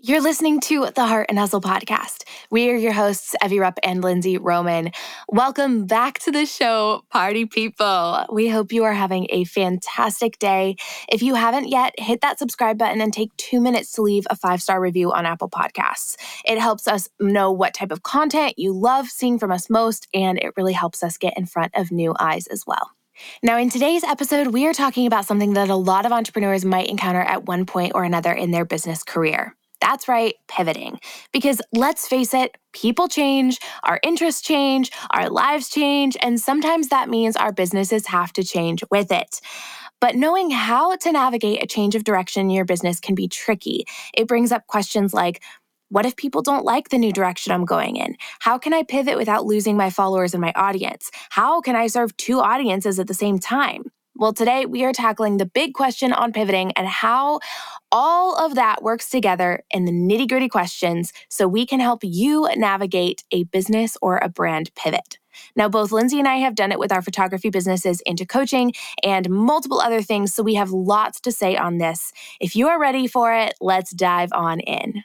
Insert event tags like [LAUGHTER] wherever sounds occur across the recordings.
You're listening to the Heart and Hustle podcast. We are your hosts, Evie Rupp and Lindsey Roman. Welcome back to the show, party people. We hope you are having a fantastic day. If you haven't yet, hit that subscribe button and take two minutes to leave a five star review on Apple Podcasts. It helps us know what type of content you love seeing from us most, and it really helps us get in front of new eyes as well. Now, in today's episode, we are talking about something that a lot of entrepreneurs might encounter at one point or another in their business career that's right, pivoting. Because let's face it, people change, our interests change, our lives change, and sometimes that means our businesses have to change with it. But knowing how to navigate a change of direction in your business can be tricky. It brings up questions like, what if people don't like the new direction I'm going in? How can I pivot without losing my followers and my audience? How can I serve two audiences at the same time? Well, today we are tackling the big question on pivoting and how all of that works together in the nitty gritty questions so we can help you navigate a business or a brand pivot. Now, both Lindsey and I have done it with our photography businesses into coaching and multiple other things, so we have lots to say on this. If you are ready for it, let's dive on in.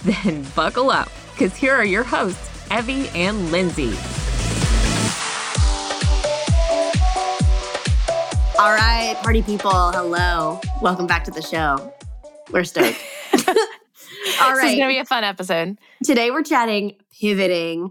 [LAUGHS] Then buckle up, because here are your hosts, Evie and Lindsey. All right, party people, hello. Welcome back to the show. We're stoked. [LAUGHS] [LAUGHS] All right. This is going to be a fun episode. Today we're chatting pivoting.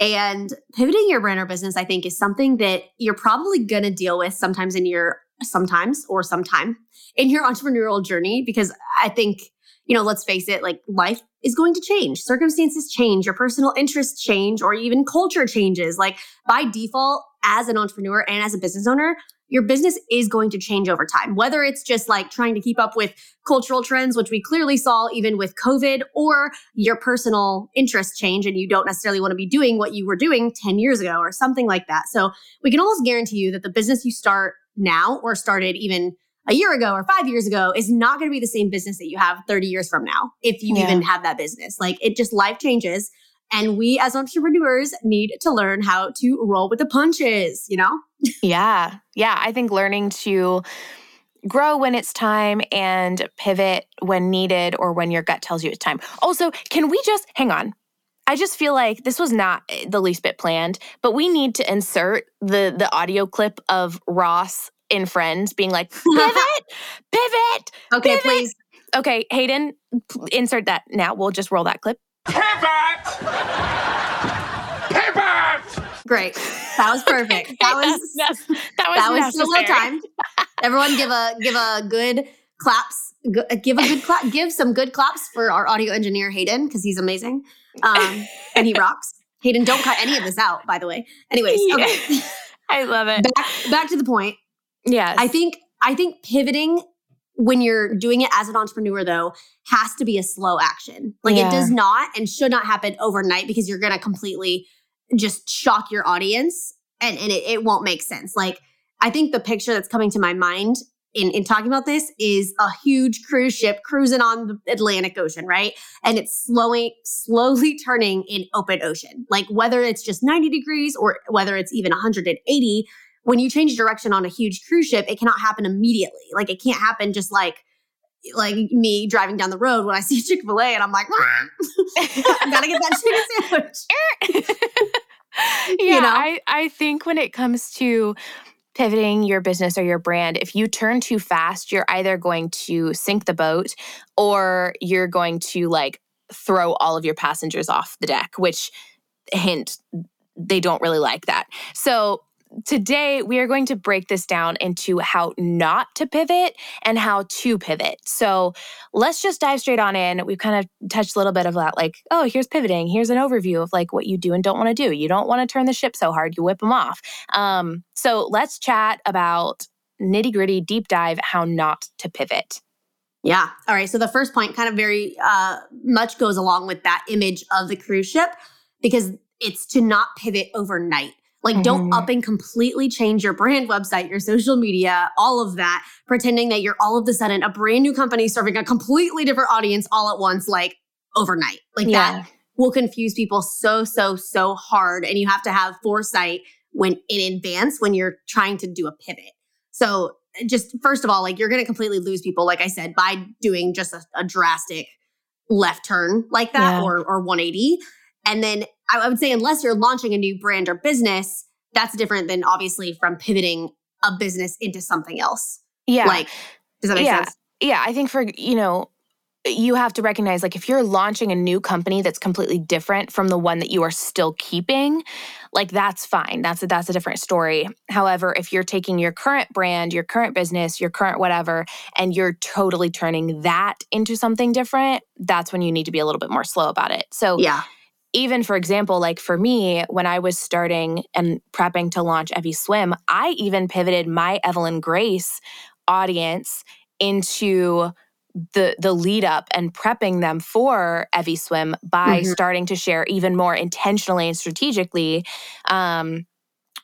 And pivoting your brand or business, I think, is something that you're probably going to deal with sometimes in your, sometimes or sometime in your entrepreneurial journey, because I think you know, let's face it, like life is going to change. Circumstances change, your personal interests change, or even culture changes. Like by default, as an entrepreneur and as a business owner, your business is going to change over time. Whether it's just like trying to keep up with cultural trends, which we clearly saw even with COVID, or your personal interests change and you don't necessarily want to be doing what you were doing 10 years ago or something like that. So we can almost guarantee you that the business you start now or started even a year ago or five years ago is not going to be the same business that you have 30 years from now, if you yeah. even have that business. Like it just life changes. And we as entrepreneurs need to learn how to roll with the punches, you know? yeah. Yeah. I think learning to grow when it's time and pivot when needed or when your gut tells you it's time. Also, can we just hang on? I just feel like this was not eh, the least bit planned, but we need to insert the the audio clip of Ross in Friends being like, [LAUGHS] pivot, pivot. Okay, pivot. please. Okay, Hayden, insert that now. We'll just roll that clip. Pivot! Pivot! Great. That was [LAUGHS] perfect. That was [LAUGHS] that was that was so well timed. Everyone give a give a good claps. Give a good clap. Give some good claps for our audio engineer Hayden because he's amazing, um, and he rocks. Hayden, don't cut any of this out, by the way. Anyways, okay. I love it. Back, back to the point. Yeah. I think I think pivoting when you're doing it as an entrepreneur though has to be a slow action. Like yeah. it does not and should not happen overnight because you're going to completely just shock your audience and and it, it won't make sense. Like I think the picture that's coming to my mind in, in talking about this is a huge cruise ship cruising on the Atlantic Ocean, right? And it's slowing, slowly [LAUGHS] turning in open ocean. Like whether it's just 90 degrees or whether it's even 180, when you change direction on a huge cruise ship, it cannot happen immediately. Like it can't happen just like like me driving down the road when I see [LAUGHS] Chick Fil A and I'm like, I [LAUGHS] gotta get that chicken sandwich. [LAUGHS] Er. yeah, you know? I I think when it comes to pivoting your business or your brand, if you turn too fast, you're either going to sink the boat or you're going to like throw all of your passengers off the deck, which hint they don't really like that. So today we are going to break this down into how not to pivot and how to pivot. So let's just dive straight on in. We've kind of touched a little bit of that, like, oh, here's pivoting. Here's an overview of like what you do and don't want to do. You don't want to turn the ship so hard, you whip them off. Um, so let's chat about nitty gritty deep dive how not to pivot. Yeah. All right. So the first point kind of very uh, much goes along with that image of the cruise ship because it's to not pivot overnight. Like, mm-hmm. don't up and completely change your brand website, your social media, all of that, pretending that you're all of a sudden a brand new company serving a completely different audience all at once, like overnight. Like, yeah. that will confuse people so, so, so hard. And you have to have foresight when in advance when you're trying to do a pivot. So, just first of all, like, you're going to completely lose people, like I said, by doing just a, a drastic left turn like that yeah. or, or 180. And then I would say, unless you're launching a new brand or business, that's different than obviously from pivoting a business into something else. Yeah. Like, does that make yeah. sense? Yeah. I think for, you know, you have to recognize like if you're launching a new company that's completely different from the one that you are still keeping like that's fine that's a, that's a different story however if you're taking your current brand your current business your current whatever and you're totally turning that into something different that's when you need to be a little bit more slow about it so yeah even for example, like for me, when I was starting and prepping to launch Evie Swim, I even pivoted my Evelyn Grace audience into the the lead up and prepping them for Evie Swim by mm-hmm. starting to share even more intentionally and strategically um,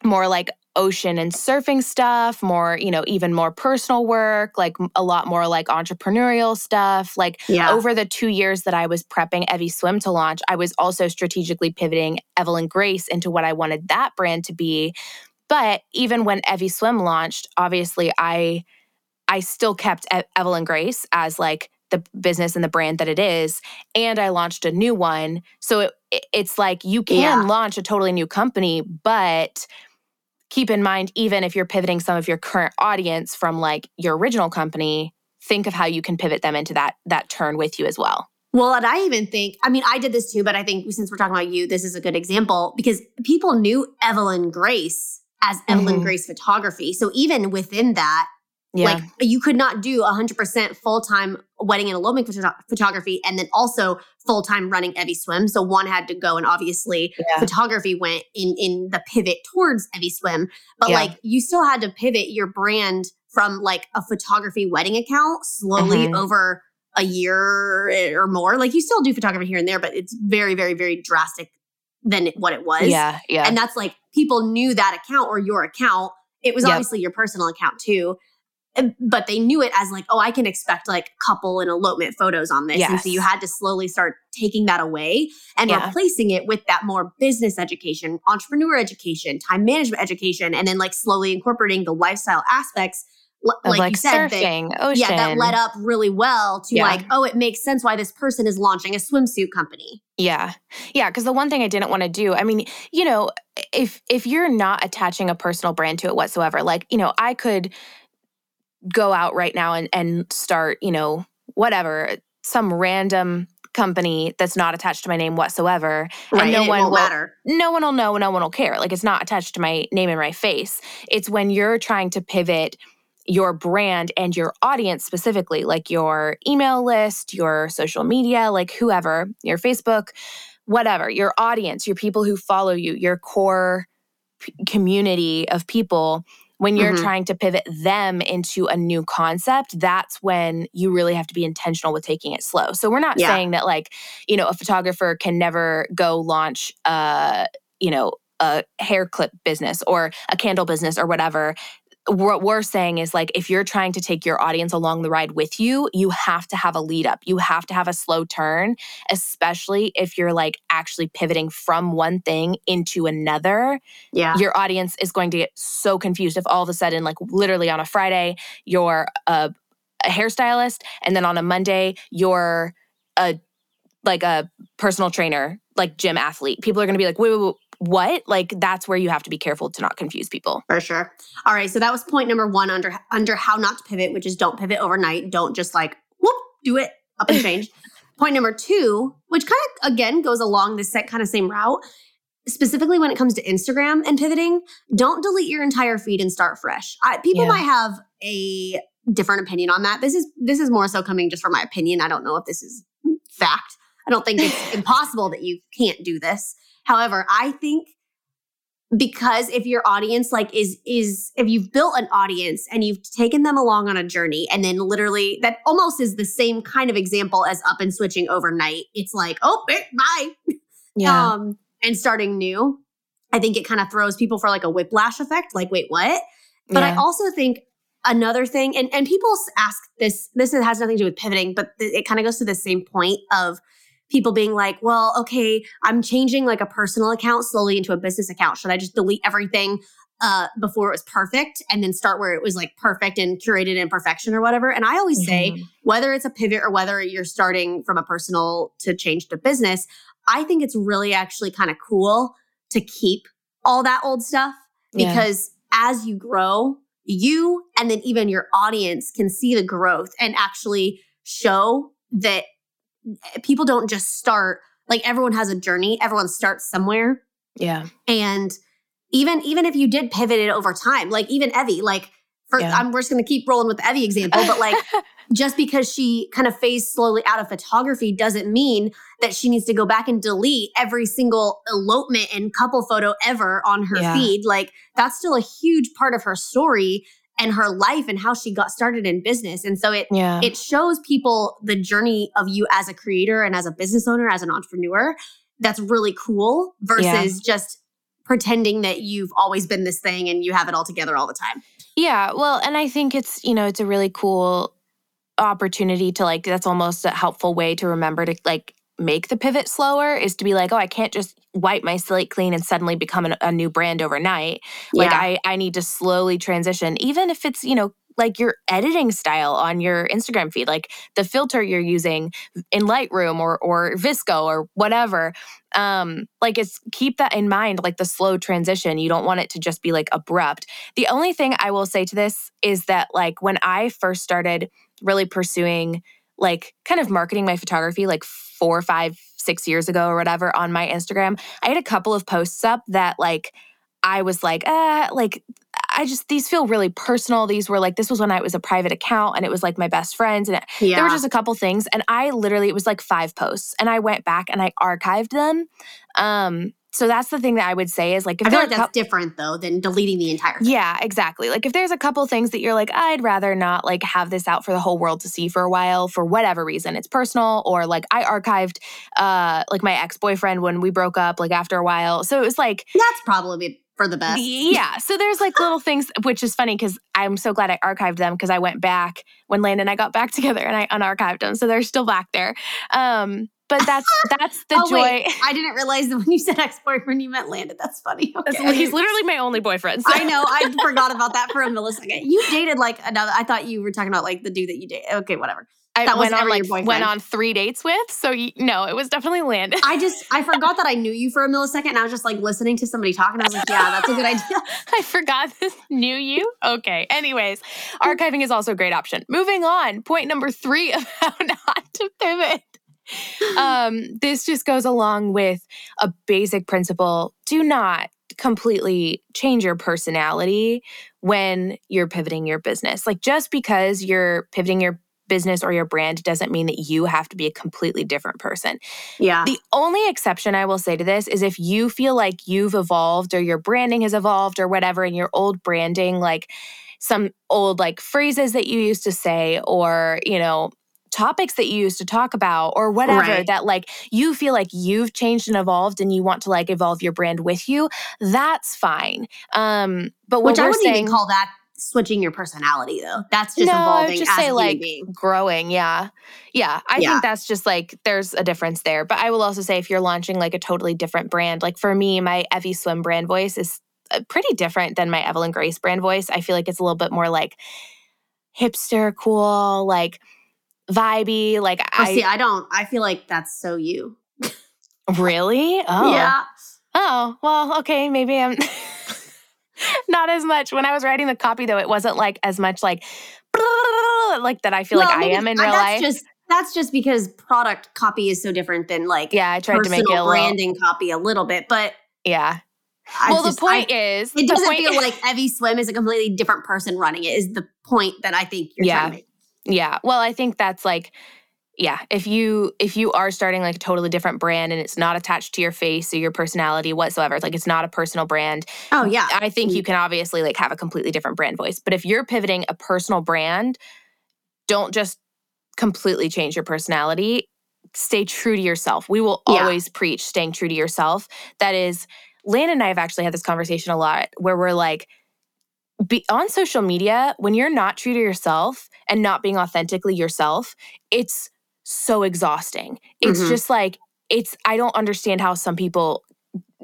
more like ocean and surfing stuff, more, you know, even more personal work, like a lot more like entrepreneurial stuff. Like yeah. over the two years that I was prepping Evie Swim to launch, I was also strategically pivoting Evelyn Grace into what I wanted that brand to be. But even when Evie Swim launched, obviously I I still kept e- Evelyn Grace as like the business and the brand that it is and i launched a new one so it, it's like you can yeah. launch a totally new company but keep in mind, even if you're pivoting some of your current audience from like your original company, think of how you can pivot them into that that turn with you as well. Well, and I even think, I mean, I did this too, but I think since we're talking about you, this is a good example because people knew Evelyn Grace as Evelyn mm-hmm. Grace Photography. So even within that, yeah. Like you could not do 100% full time wedding and elopement photo- photography and then also full time running Evie Swim. So one had to go, and obviously yeah. photography went in in the pivot towards Evie Swim. But yeah. like you still had to pivot your brand from like a photography wedding account slowly mm-hmm. over a year or more. Like you still do photography here and there, but it's very, very, very drastic than what it was. Yeah, yeah. And that's like people knew that account or your account. It was yep. obviously your personal account too but they knew it as like, oh, I can expect like couple and elopement photos on this. Yes. And so you had to slowly start taking that away and yeah. replacing it with that more business education, entrepreneur education, time management education, and then like slowly incorporating the lifestyle aspects. like, like, you said, surfing, that, ocean. yeah, that led up really well to yeah. like, oh, it makes sense why this person is launching a swimsuit company. Yeah, yeah. Because the one thing I didn't want to do, I mean, you know, if if you're not attaching a personal brand to it whatsoever, like, you know, I could go out right now and, and start, you know, whatever, some random company that's not attached to my name whatsoever. Right, and no and one will matter. No one will know, no one will care. Like it's not attached to my name and my face. It's when you're trying to pivot your brand and your audience specifically, like your email list, your social media, like whoever, your Facebook, whatever, your audience, your people who follow you, your core p- community of people when you're mm-hmm. trying to pivot them into a new concept, that's when you really have to be intentional with taking it slow. So we're not yeah. saying that like, you know, a photographer can never go launch a, you know, a hair clip business or a candle business or whatever what we're saying is like if you're trying to take your audience along the ride with you, you have to have a lead up. You have to have a slow turn, especially if you're like actually pivoting from one thing into another. Yeah. Your audience is going to get so confused if all of a sudden like literally on a Friday you're a, a hairstylist and then on a Monday you're a like a personal trainer, like gym athlete. People are going to be like, wait, wait, wait, what? Like that's where you have to be careful to not confuse people. For sure. All right so that was point number one under under how not to pivot which is don't pivot overnight. Don't just like whoop do it up and change. [LAUGHS] Point number two which kind of again goes along this set kind of same route specifically when it comes to instagram and pivoting don't delete your entire feed and start fresh. I, people yeah. might have a different opinion on that. This is this is more so coming just from my opinion. I don't know if this is fact. I don't think it's [LAUGHS] impossible that you can't do this However, I think because if your audience like is is if you've built an audience and you've taken them along on a journey and then literally that almost is the same kind of example as up and switching overnight. It's like oh bye. [LAUGHS] Yeah. um and starting new i think it kind of throws people for like a whiplash effect like wait what? But i also think another thing and and people ask this this has nothing to do with pivoting but th- it kind of goes to the same point of people being like well okay i'm changing like a personal account slowly into a business account should i just delete everything uh before it was perfect and then start where it was like perfect and curated in perfection or whatever and i always say Mhm. whether it's a pivot or whether you're starting from a personal to change to business, I think it's really actually kind of cool to keep all that old stuff Yeah. because as you grow, you and then even your audience can see the growth and actually show that people don't just start like everyone has a journey, everyone starts somewhere yeah. and even even if you did pivot it over time, like even Evie, like for Yeah. I'm we're just gonna keep rolling with the Evie example, but like [LAUGHS] just because she kind of phased slowly out of photography doesn't mean that she needs to go back and delete every single elopement and couple photo ever on her Yeah. feed. Like that's still a huge part of her story and her life and how she got started in business. And so it yeah. it shows people the journey of you as a creator and as a business owner, as an entrepreneur. That's really cool versus Yeah. just pretending that you've always been this thing and you have it all together all the time. Yeah, well, and I think it's, you know, it's a really cool opportunity to like that's almost a helpful way to remember to like make the pivot slower is to be like, oh, I can't just wipe my slate clean and suddenly become an, a new brand overnight. Like Yeah. I I need to slowly transition even if it's, you know, like your editing style on your Instagram feed, like the filter you're using in Lightroom or or VSCO or whatever. Um, like it's keep that in mind, like the slow transition. You don't want it to just be like abrupt. The only thing I will say to this is that like when I first started really pursuing like kind of marketing my photography like four, or five, six years ago or whatever on my Instagram, I had a couple of posts up that like I was like, ah, like I just these feel really personal. These were like this was when I was a private account and it was like my best friends and it, yeah. there were just a couple things and I literally it was like five posts and I went back and I archived them. Um so that's the thing that I would say is like if I feel like that's different though than deleting the entire thing. yeah, exactly. Like if there's a couple things that you're like, I'd rather not like have this out for the whole world to see for a while for whatever reason. It's personal or like I archived uh like my ex-boyfriend when we broke up like after a while. So it was like That's probably for the best. yeah. So there's like little [LAUGHS] things which is funny cuz I'm so glad I archived them because I went back when Lane and I got back [LAUGHS] together and I unarchived them. So they're still back there. Um but that's that's the oh, joy. wait. I didn't realize that when you said ex-boyfriend, you meant Landon. That's funny. [LAUGHS] That's- Okay. He's literally my only boyfriend. so- I know. I forgot about that for a millisecond. You dated like another. I thought you were talking about like the dude that you dated. Okay, whatever. I That went on like went on three dates with. So y- no, it was definitely Landon. I just I forgot that I knew you for a millisecond. And I was just like listening to somebody talk, and I was like, yeah, that's a good idea. [LAUGHS] I forgot this knew you. Okay. Anyways, archiving is also a great option. Moving on. Point number three [LAUGHS] of how not to pivot. Um, this just goes along with a basic principle. Do not completely change your personality when you're pivoting your business. Like just because you're pivoting your business or your brand doesn't mean that you have to be a completely different person. Yeah. The only exception I will say to this is if you feel like you've evolved or your branding has evolved or whatever, and your old branding, like some old like phrases that you used to say, or, you know, topics that you used to talk about or whatever Right. that like you feel like you've changed and evolved and you want to like evolve your brand with you that's fine um but what Which I wouldn't saying even call that switching your personality though. That's just no, I would evolving just as say like being. growing. Yeah, yeah. I Yeah. think that's just like there's a difference there. But I will also say if you're launching like a totally different brand, like for me, my Evie Swim brand voice is uh, pretty different than my Evelyn Grace brand voice. I feel like it's a little bit more like hipster, cool, like vibey. Like Oh, I see, I don't. I feel like that's so you. really. Oh, Yeah. Oh well, okay. Maybe I'm. [LAUGHS] Not as much. When I was writing the copy, though, it wasn't like as much like [LAUGHS] like that. I feel like Well, I am in real that's life. Just that's just because product copy is so different than like Yeah, I tried to make it a little. branding copy a little bit, but Yeah. I well, just- the point I- is, it doesn't point, feel [LAUGHS] like Evie Swim is a completely different person running it. Is the point that I think you're Yeah. trying to make? Yeah. Well, I think that's like, yeah, if you if you are starting like a totally different brand and it's not attached to your face or your personality whatsoever, like it's not a personal brand. Oh yeah. I think you can obviously like have a completely different brand voice. But if you're pivoting a personal brand, don't just completely change your personality. Stay true to yourself. We will Yeah. always preach staying true to yourself. That is, Lan and I have actually had this conversation a lot where we're like, be on social media, when you're not true to yourself and not being authentically yourself, it's so exhausting. It's Mhm. just like, it's, I don't understand how some people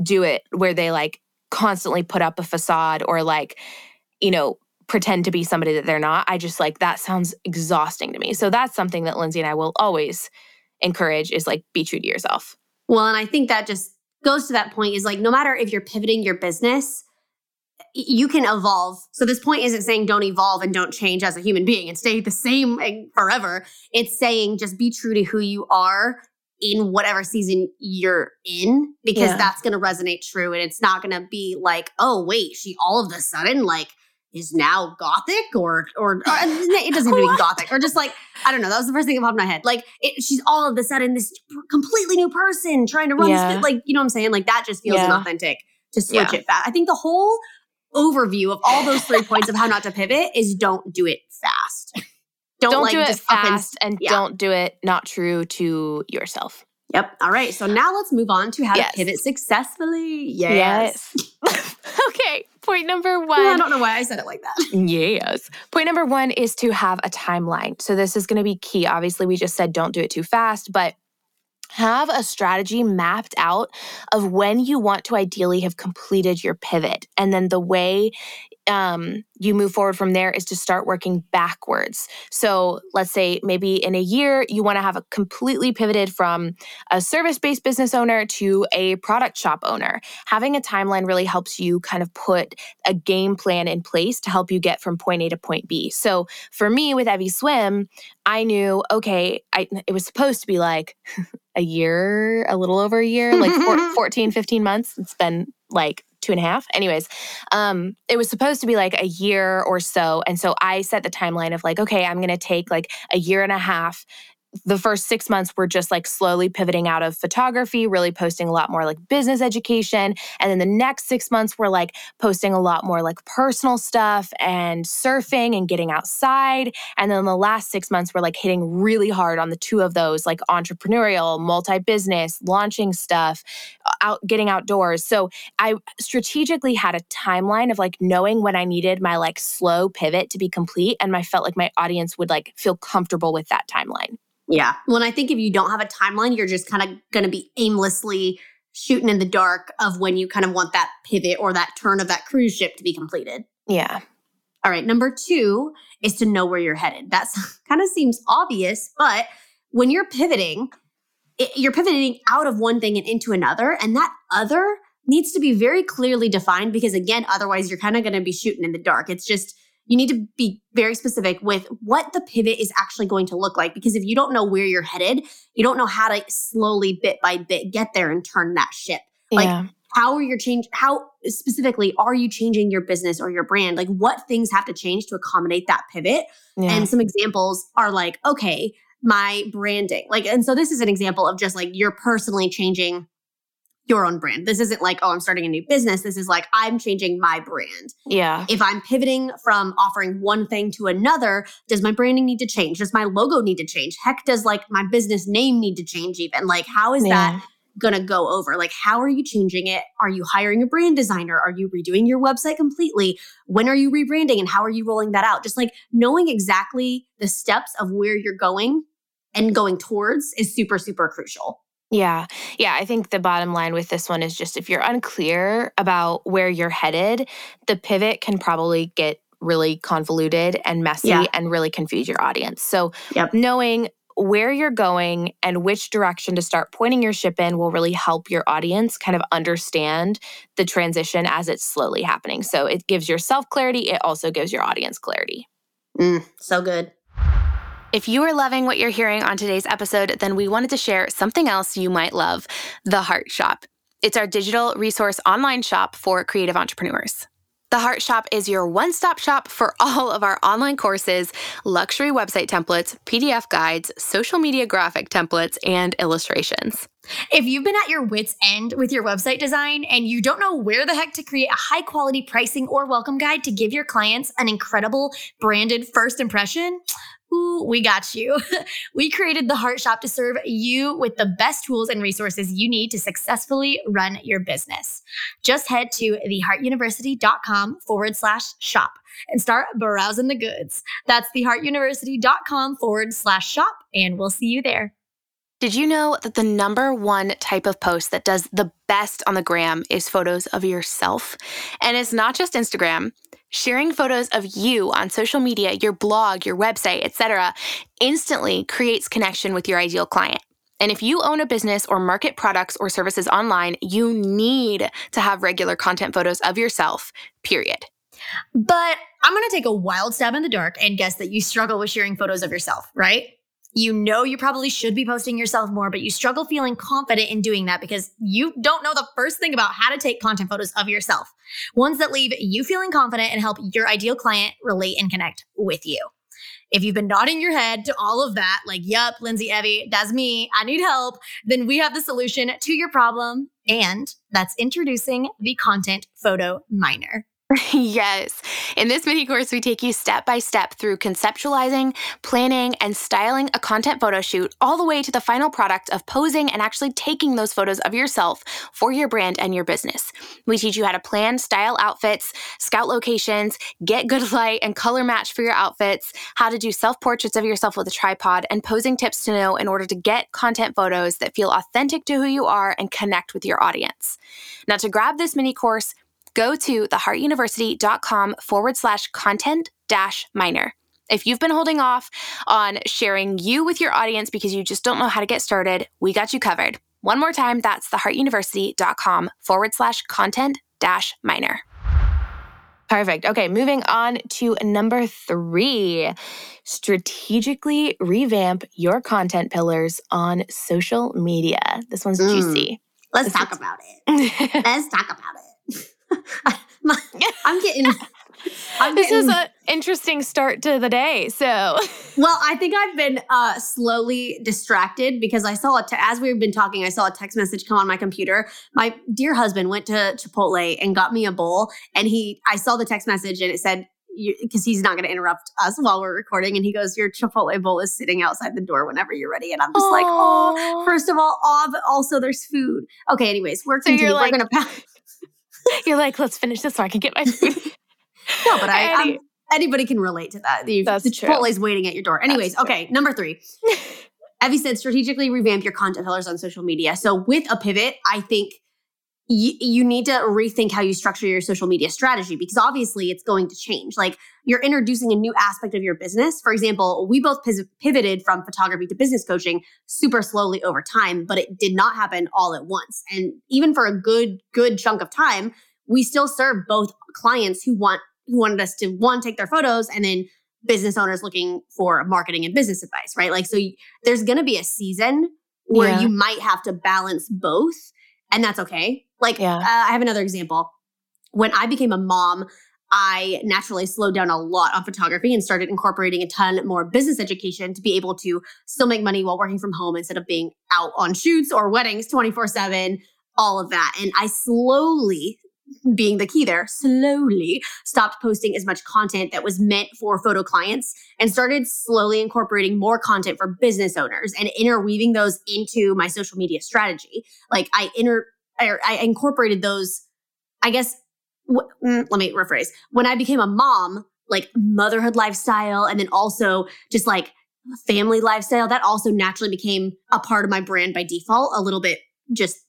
do it where they like constantly put up a facade or like, you know, pretend to be somebody that they're not. I just like that sounds exhausting to me. So that's something that Lindsey and I will always encourage is like be true to yourself. Well, and I think that just goes to that point is like no matter if you're pivoting your business, y- you can evolve. So this point isn't saying don't evolve and don't change as a human being and stay the same forever. It's saying just be true to who you are in whatever season you're in because Yeah. that's going to resonate true and it's not going to be like, "Oh, wait, she all of a sudden like is now gothic or or, or uh, [LAUGHS] it doesn't to be gothic or just like I don't know. That was the first thing that popped in my head. Like it, she's all of a sudden this completely new person trying to run Yeah. this. Like you know what I'm saying? Like that just feels Yeah. inauthentic to switch Yeah. it fast. I think the whole overview of all those three points of how not to pivot is don't do it fast. Don't, Don't like do it up and- fast and yeah. don't do it not true to yourself. Yep. All right. So now let's move on to how Yes. to pivot successfully. Yes. yes. [LAUGHS] okay. Point number Well, I don't know why I said it like that. Yes. Point number one is to have a timeline. So, this is going to be key. Obviously, we just said don't do it too fast, but have a strategy mapped out of when you want to ideally have completed your pivot. And then the way um, you move forward from there is to start working backwards. So, let's say maybe in a year, you want to have a completely pivoted from a service based business owner to a product shop owner. Having a timeline really helps you kind of put a game plan in place to help you get from point A to point B. So for me with Evie Swim, I knew, okay, I, it was supposed to be like [LAUGHS] a year, a little over a year, like four, [LAUGHS] 14, 15 months. It's been like two and a half. Anyways, um, it was supposed to be like a year or so. And so I set the timeline of like, okay, I'm going to take like a year and a half the first six months were just like slowly pivoting out of photography, really posting a lot more like business education. And then the next six months were like posting a lot more like personal stuff and surfing and getting outside. And then the last six months were like hitting really hard on the two of those, like entrepreneurial, multi business, launching stuff, uh, out getting outdoors. So I strategically had a timeline of like knowing when I needed my like slow pivot to be complete. And I felt like my audience would like feel comfortable with that timeline. Yeah. Well, and I think if you don't have a timeline, you're just kind of going to be aimlessly shooting in the dark of when you kind of want that pivot or that turn of that cruise ship to be completed. Yeah. All right. Number two is to know where you're headed. That's [LAUGHS] kind of seems obvious, but when you're pivoting, it, you're pivoting out of one thing and into another. And that other needs to be very clearly defined because, again, otherwise you're kind of going to be shooting in the dark. It's just, you need to be very specific with what the pivot is actually going to look like. Because if you don't know where you're headed, you don't know how to slowly, bit by bit, get there and turn that ship. Like, yeah. how are you change how specifically are you changing your business or your brand like what things have to change to accommodate that pivot Yeah. and some examples are like okay my branding like and so this is an example of just like you're personally changing your own brand this isn't like oh i'm starting a new business this is like i'm changing my brand yeah. if i'm pivoting from offering one thing to another does my branding need to change does my logo need to change heck does like my business name need to change even like how is that going to go over? Like, how are you changing it? Are you hiring a brand designer? Are you redoing your website completely? When are you rebranding and how are you rolling that out? Just like knowing exactly the steps of where you're going and going towards is super, super crucial. Yeah. Yeah. I think the bottom line with this one is just if you're unclear about where you're headed, the pivot can probably get really convoluted and messy Yeah. and really confuse your audience. So, Yep. knowing where you're going and which direction to start pointing your ship in will really help your audience kind of understand the transition as it's slowly happening. So, it gives yourself clarity, it also gives your audience clarity. Mm, so good. If you are loving what you're hearing on today's episode, then we wanted to share something else you might love the Heart Shop. It's our digital resource online shop for creative entrepreneurs. The Heart Shop is your one stop shop for all of our online courses, luxury website templates, PDF guides, social media graphic templates, and illustrations. If you've been at your wits' end with your website design and you don't know where the heck to create a high quality pricing or welcome guide to give your clients an incredible branded first impression, Ooh, we got you. [LAUGHS] we created the Heart Shop to serve you with the best tools and resources you need to successfully run your business. Just head to theheartuniversity.com forward slash shop and start browsing the goods. That's theheartuniversity.com forward slash shop, and we'll see you there. Did you know that the number one type of post that does the best on the gram is photos of yourself? And it's not just Instagram. Sharing photos of you on social media, your blog, your website, etc., instantly creates connection with your ideal client. And if you own a business or market products or services online, you need to have regular content photos of yourself, period. But I'm going to take a wild stab in the dark and guess that you struggle with sharing photos of yourself, right? You know you probably should be posting yourself more, but you struggle feeling confident in doing that because you don't know the first thing about how to take content photos of yourself. Ones that leave you feeling confident and help your ideal client relate and connect with you. If you've been nodding your head to all of that, like, yup, Lindsey Evie, that's me, I need help, then we have the solution to your problem. And that's introducing the Content Photo Minor. [LAUGHS] yes. In this mini course, we take you step by step through conceptualizing, planning, and styling a content photo shoot, all the way to the final product of posing and actually taking those photos of yourself for your brand and your business. We teach you how to plan, style outfits, scout locations, get good [LAUGHS] light and color match for your outfits, how to do self portraits of yourself with a tripod, and posing tips to know in order to get content photos that feel authentic to who you are and connect with your audience. Now, to grab this mini course, go to theheartuniversity.com forward slash content dash minor. If you've been holding off on sharing you with your audience because you just don't know how to get started, we got you covered. One more time, that's theheartuniversity.com forward slash content dash minor. Perfect. Okay, moving on to number three strategically revamp your content pillars on social media. This one's mm. juicy. Let's this talk about it. [LAUGHS] Let's talk about it. [LAUGHS] I'm getting. I'm this getting, is an interesting start to the day. So, [LAUGHS] well, I think I've been uh, slowly distracted because I saw it. Te- as we've been talking, I saw a text message come on my computer. My dear husband went to Chipotle and got me a bowl, and he. I saw the text message and it said because he's not going to interrupt us while we're recording. And he goes, Your Chipotle bowl is sitting outside the door whenever you're ready. And I'm just Aww. like, Oh, first of all, aw, but also there's food. Okay, anyways, we're, so continue. Like, we're going to [LAUGHS] You're like, let's finish this so I can get my food. [LAUGHS] no, but I, um, Any- anybody can relate to that. The, That's the Chipotle's waiting at your door. Anyways, okay, number three. [LAUGHS] Evie said strategically revamp your content pillars on social media. So with a pivot, I think y- you need to rethink how you structure your social media strategy because obviously it's going to change. Like you're introducing a new aspect of your business. For example, we both pivoted from photography to business coaching super slowly over time, but it did not happen all at once. And even for a good good chunk of time, we still serve both clients who want who wanted us to one take their photos and then business owners looking for marketing and business advice, right? Like so there's going to be a season where yeah. you might have to balance both and that's okay. Like yeah. uh, I have another example. When I became a mom, I naturally slowed down a lot on photography and started incorporating a ton more business education to be able to still make money while working from home instead of being out on shoots or weddings 24 7, all of that. And I slowly, being the key there, slowly stopped posting as much content that was meant for photo clients and started slowly incorporating more content for business owners and interweaving those into my social media strategy. Like I inter, I incorporated those, I guess w- mm, let me rephrase. When I became a mom, like motherhood lifestyle, and then also just like family lifestyle, that also naturally became a part of my brand by default, a little bit just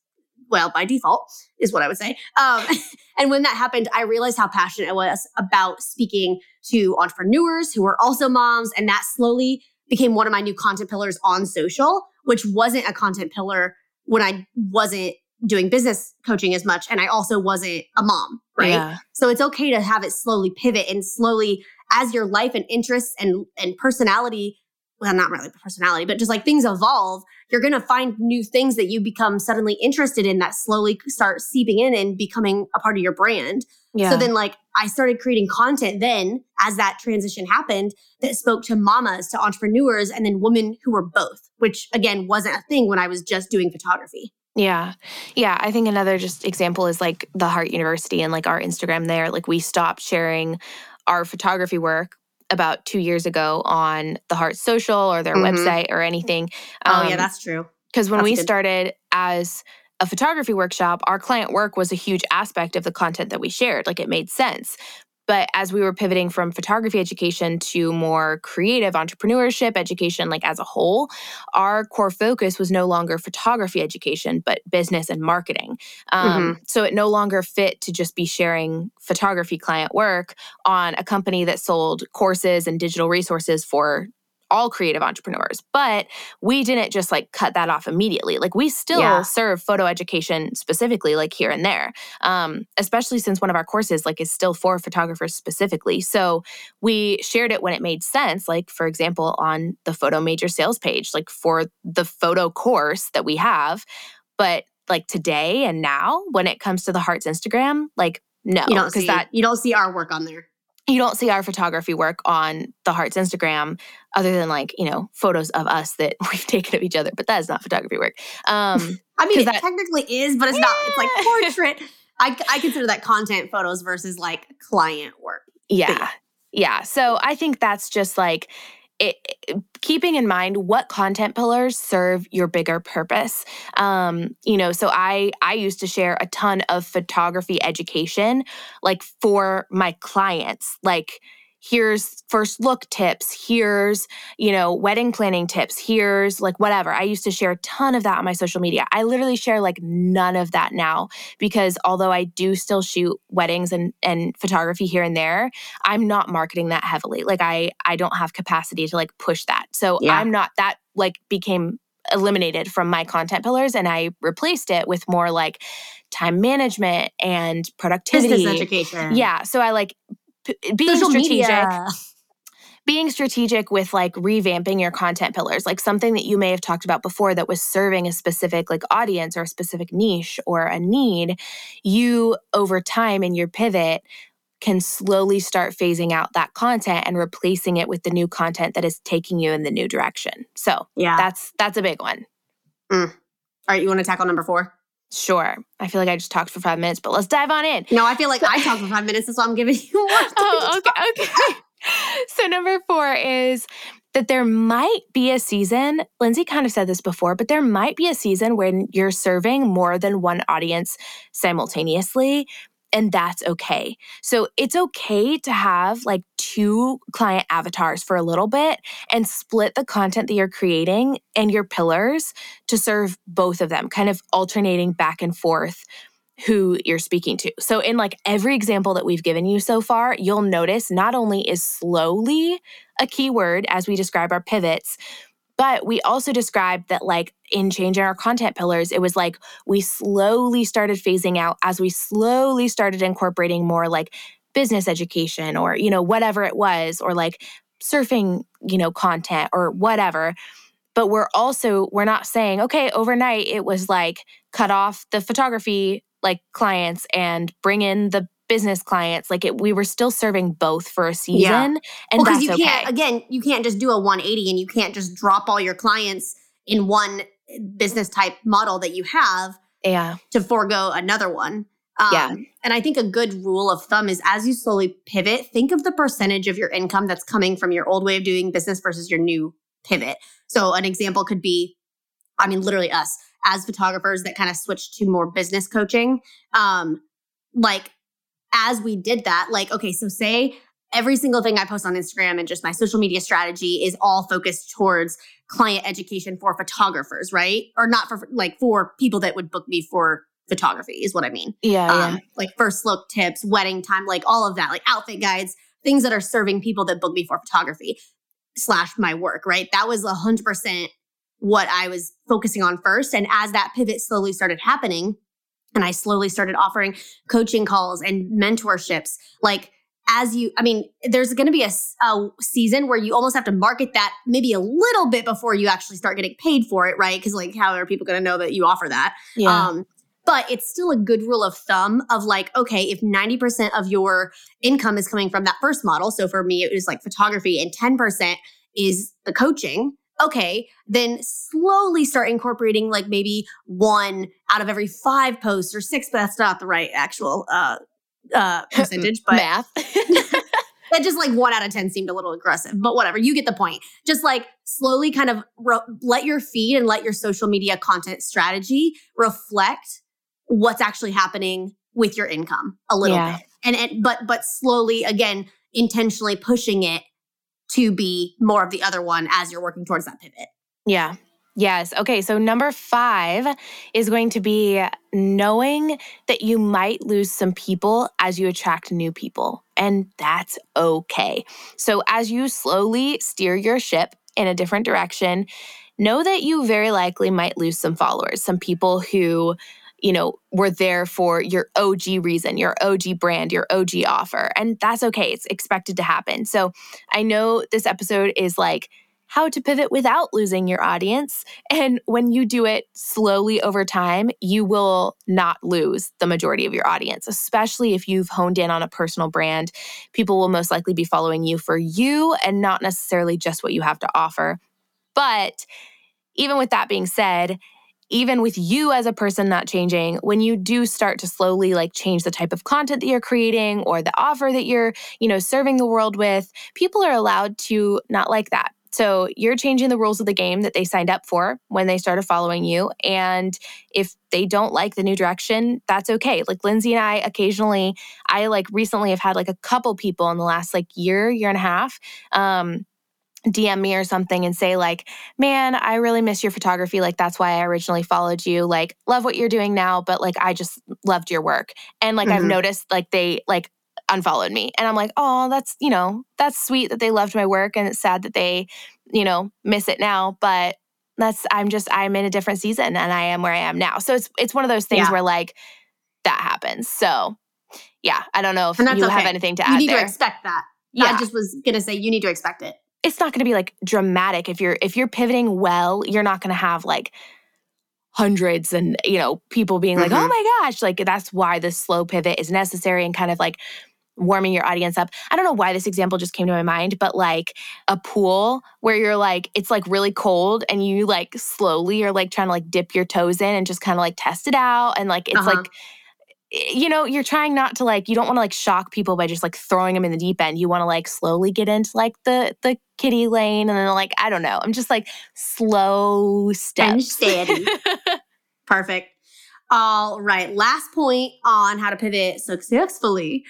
well by default is what I would say. Um, [LAUGHS] and when that happened, I realized how passionate I was about speaking to entrepreneurs who were also moms, and that slowly became one of my new content pillars on social, which wasn't a content pillar when I wasn't doing business coaching as much and I also wasn't a mom, right? Yeah. So it's okay to have it slowly pivot and slowly as your life and interests and and personality well, not really personality, but just like things evolve, you're going to find new things that you become suddenly interested in that slowly start seeping in and becoming a part of your brand. Yeah. So then, like, I started creating content then as that transition happened that spoke to mamas, to entrepreneurs, and then women who were both, which again wasn't a thing when I was just doing photography. Yeah. Yeah. I think another just example is like the Heart University and like our Instagram there. Like, we stopped sharing our photography work about two years ago on the Heart Social or their mm-hmm. website or anything. Um, oh, yeah, that's true. Because when that's we good. started as a photography workshop, our client work was a huge aspect of the content that we shared. Like it made sense. But as we were pivoting from photography education to more creative entrepreneurship education, like as a whole, our core focus was no longer photography education, but business and marketing. Um, mm-hmm. So it no longer fit to just be sharing photography client work on a company that sold courses and digital resources for all creative entrepreneurs. But we didn't just like cut that off immediately. Like we still yeah. serve photo education specifically, like here and there, um, especially since one of our courses like is still for photographers specifically. So we shared it when it made sense. Like for example, on the photo major sales page, like for the photo course that we have. But like today and now, when it comes to the Hearts Instagram, like no, because that you don't see our work on there you don't see our photography work on the Hearts Instagram other than like, you know, photos of us that [LAUGHS] we've taken of each other, but that is not photography work. Um, [LAUGHS] I mean, it that, technically is, but it's not, it's like portrait. I, I consider that content photos versus like client work. Yeah. Yeah. So I think that's just like, it, keeping in mind what content pillars serve your bigger purpose. Um, you know so i i used to share a ton of photography education like for my clients like here's first look tips here's you know wedding planning tips here's like whatever. I used to share a ton of that on my social media. I literally share like none of that now because although i do still shoot weddings and and photography here and there i'm not marketing that heavily. Like i i don't have capacity to like push that. So yeah. i'm not that like became eliminated from my content pillars and i replaced it with more like time management and productivity. business education. Yeah so i like being Social strategic. Media. Being strategic with like revamping your content pillars, like something that you may have talked about before that was serving a specific like audience or a specific niche or a need, you over time in your pivot can slowly start phasing out that content and replacing it with the new content that is taking you in the new direction. So yeah, that's that's a big one. Mm. All right, you want to tackle number four? Sure. I feel like I just talked for five minutes, but let's dive on in. No, I feel like I talked for five minutes. That's why I'm giving you more. [LAUGHS] oh, okay. Okay. [LAUGHS] so, number four is that there might be a season. Lindsey kind of said this before, but there might be a season when you're serving more than one audience simultaneously and that's okay. So it's okay to have like two client avatars for a little bit and split the content that you're creating and your pillars to serve both of them, kind of alternating back and forth who you're speaking to. So in like every example that we've given you so far, you'll notice not only is slowly a keyword as we describe our pivots, but we also described that, like, in changing our content pillars, it was like we slowly started phasing out as we slowly started incorporating more like business education or, you know, whatever it was, or like surfing, you know, content or whatever. But we're also, we're not saying, okay, overnight it was like cut off the photography like clients and bring in the business clients like it we were still serving both for a season yeah. and well, that's you okay. can't again you can't just do a 180 and you can't just drop all your clients in one business type model that you have yeah to forego another one um, yeah. And I think a good rule of thumb is as you slowly pivot, think of the percentage of your income that's coming from your old way of doing business versus your new pivot. So, an example could be I mean, literally us as photographers that kind of switched to more business coaching. Um, like as we did that, like, okay, so say every single thing I post on Instagram and just my social media strategy is all focused towards client education for photographers, right? Or not for like for people that would book me for photography is what I mean. Yeah, um, yeah. Like first look tips, wedding time, like all of that, like outfit guides, things that are serving people that book me for photography slash my work, right? That was a hundred percent what I was focusing on first. And as that pivot slowly started happening, and I slowly started offering coaching calls and mentorships. Like as you, I mean, there's going to be a, a, season where you almost have to market that maybe a little bit before you actually start getting paid for it, right? Because like, how are people going to know that you offer that? Yeah. Um, but it's still a good rule of thumb of like, okay, if 90% of your income is coming from that first model, so for me, it was like photography, and 10% is the coaching, okay, then slowly start incorporating like maybe one out of every five posts or six, but that's not the right actual uh, uh, [LAUGHS] percentage, but math. [LAUGHS] that just like one out of 10 seemed a little aggressive, but whatever. You get the point. Just like slowly kind of re- let your feed and let your social media content strategy reflect what's actually happening with your income a little yeah. bit. And, and but but slowly again intentionally pushing it to be more of the other one as you're working towards that pivot. Yeah. Yes. Okay. So, number five is going to be knowing that you might lose some people as you attract new people. And that's okay. So, as you slowly steer your ship in a different direction, know that you very likely might lose some followers, some people who you know, were there for your OG reason, your OG brand, your OG offer. And that's okay. It's expected to happen. So I know this episode is like, how to pivot without losing your audience. And when you do it slowly over time, you will not lose the majority of your audience, especially if you've honed in on a personal brand. People will most likely be following you for you and not necessarily just what you have to offer. But even with that being said, even with you as a person not changing, when you do start to slowly like change the type of content that you're creating or the offer that you're, you know, serving the world with, people are allowed to not like that. So you're changing the rules of the game that they signed up for when they started following you. And if they don't like the new direction, that's okay. Like Lindsey and I occasionally, I like recently have had like a couple people in the last like year, year and a half. Um, DM me or something and say, like, man, I really miss your photography. Like, that's why I originally followed you. Like, love what you're doing now, but like, I just loved your work. And like, mm-hmm. I've noticed like they like unfollowed me. And I'm like, oh, that's, you know, that's sweet that they loved my work. And it's sad that they, you know, miss it now. But that's, I'm just, I'm in a different season and I am where I am now. So it's, it's one of those things yeah. where like that happens. So yeah, I don't know if you okay. have anything to add. You need there. to expect that. Yeah. I just was going to say, you need to expect it it's not going to be like dramatic if you're if you're pivoting well you're not going to have like hundreds and you know people being like oh mm-hmm. oh my gosh like that's why this slow pivot is necessary and kind of like warming your audience up. I don't know why this example just came to my mind, but like a pool where you're like, it's like really cold and you like slowly are like trying to like dip your toes in and just kind of like test it out. And like, it's uh-huh. like, Eh, you know, you're trying not to like, you don't want to like shock people by just like throwing them in the deep end. You want to like slowly get into like the the kitty lane, and then like I don't know. I'm just like slow steps. And steady. [LAUGHS] Perfect. All right. Last point on how to pivot successfully.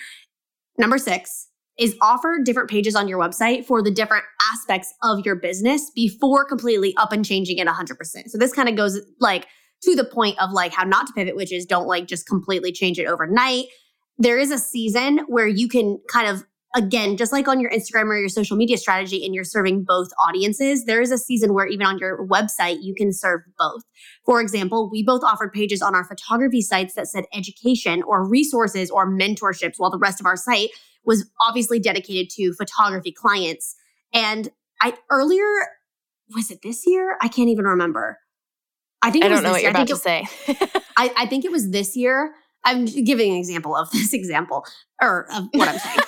Number six is offer different pages on your website for the different aspects of your business before completely up and changing it 100%. So this kind of goes like to the point of like how not to pivot, which is don't like just completely change it overnight. There is a season where you can kind of again, just like on your Instagram or your social media strategy, and you're serving both audiences, there is a season where even on your website, you can serve both. For example, we both offered pages on our photography sites that said education or resources or mentorships, while the rest of our site was obviously dedicated to photography clients. And I earlier, was it this year? I can't even remember. I think I don't know what you're about to it, say. [LAUGHS] I, I think it was this year. I'm giving an example of [LAUGHS] this example or of what I'm saying.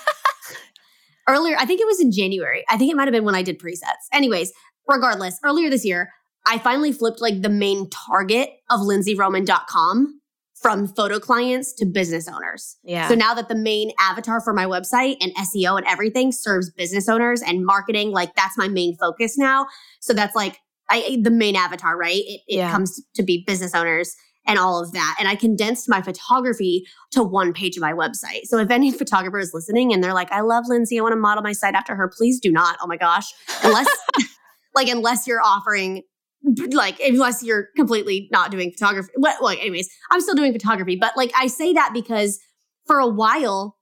[LAUGHS] earlier, I think it was in January. I think it might have been when I did presets. Anyways, regardless, earlier this year, I finally flipped like the main target of lindseyroman.com from photo clients to business owners. Yeah. So now that the main avatar for my website and SEO and everything serves business owners and marketing, like that's my main focus now. So that's like I, the main avatar, right? It, it yeah. comes to be business owners and all of that. And I condensed my photography to one page of my website. So if any [LAUGHS] photographer is listening and they're like, I love Lindsey, I want to model my site after her, please do not. Oh my gosh. Unless, [LAUGHS] like, unless you're offering, like, unless you're completely not doing photography. Well, well, anyways, I'm still doing photography. But like, I say that because for a while,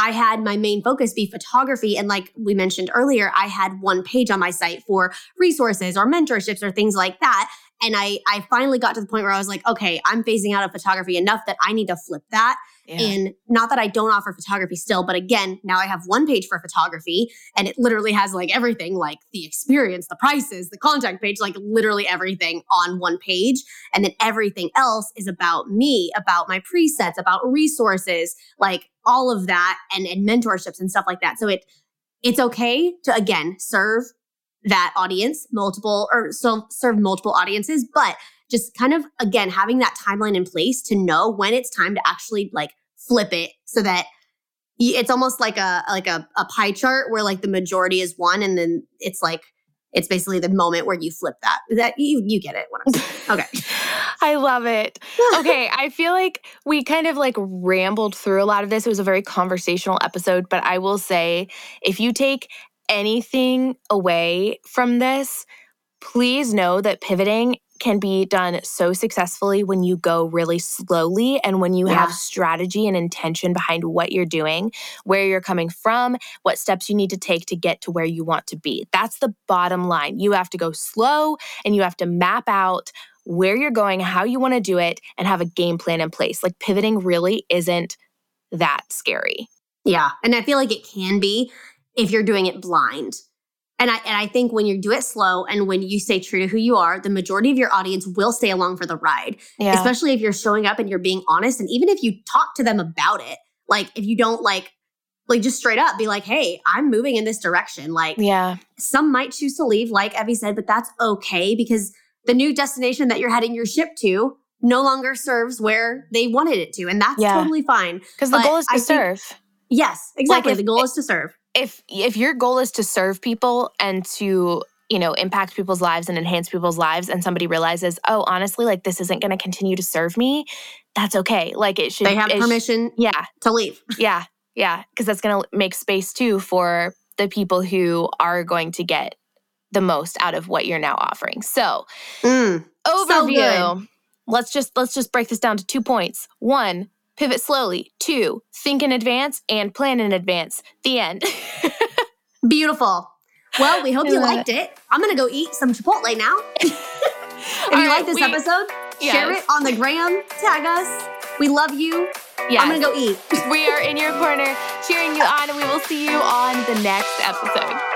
I had my main focus be photography. And like we mentioned earlier, I had one page on my site for resources or mentorships or things like that. And I, I finally got to the point where I was like, okay, I'm phasing out of photography enough that I need to flip that Yeah. And not that I don't offer photography still, but again, now I have one page for photography and it literally has like everything like the experience, the prices, the contact page, like literally everything on one page. And then everything else is about me, about my presets, about resources, like all of that and, and mentorships and stuff like that. So it it's okay to again serve that audience, multiple or so serve multiple audiences, but just kind of again having that timeline in place to know when it's time to actually like flip it so that it's almost like a like a, a pie chart where like the majority is one and then it's like it's basically the moment where you flip that. That you you get it what I'm saying. Okay. [LAUGHS] I love it. Okay, [LAUGHS] I feel like we kind of like rambled through a lot of this. It was a very conversational episode, but I will say if you take anything away from this, please know that pivoting can be done so successfully when you go really slowly and when you yeah. have strategy and intention behind what you're doing, where you're coming from, what steps you need to take to get to where you want to be. That's the bottom line. You have to go slow and you have to map out where you're going, how you want to do it, and have a game plan in place. Like pivoting really isn't that scary. Yeah. And I feel like it can be if you're doing it blind. And I and I think when you do it slow and when you stay true to who you are, the majority of your audience will stay along for the ride. Yeah. Especially if you're showing up and you're being honest. And even if you talk to them about it, like if you don't like like just straight up be like, hey, I'm moving in this direction. Like, yeah, some might choose to leave, like Evie said, but that's okay because the new destination that you're heading your ship to no longer serves where they wanted it to. And that's yeah. totally fine. Because the goal is to I serve. Think, yes, exactly. Like if, the goal is to serve if if your goal is to serve people and to you know impact people's lives and enhance people's lives and somebody realizes oh honestly like this isn't going to continue to serve me that's okay. Like it should they have permission sh- yeah. to leave. [LAUGHS] Yeah. Yeah. Because that's going to make space too for the people who are going to get the most out of what you're now offering. So mm, overview. so let's just let's just break this down to two points. One pivot slowly. Two, think in advance and plan in advance. The end. [LAUGHS] Beautiful. Well, we hope you liked it. I'm going to go eat some Chipotle now. [LAUGHS] if you right, like this we, episode, yes. share it on the gram, tag us. We love you. Yes. I'm going to go eat. we are in your corner cheering you on, and we will see you on the next episode.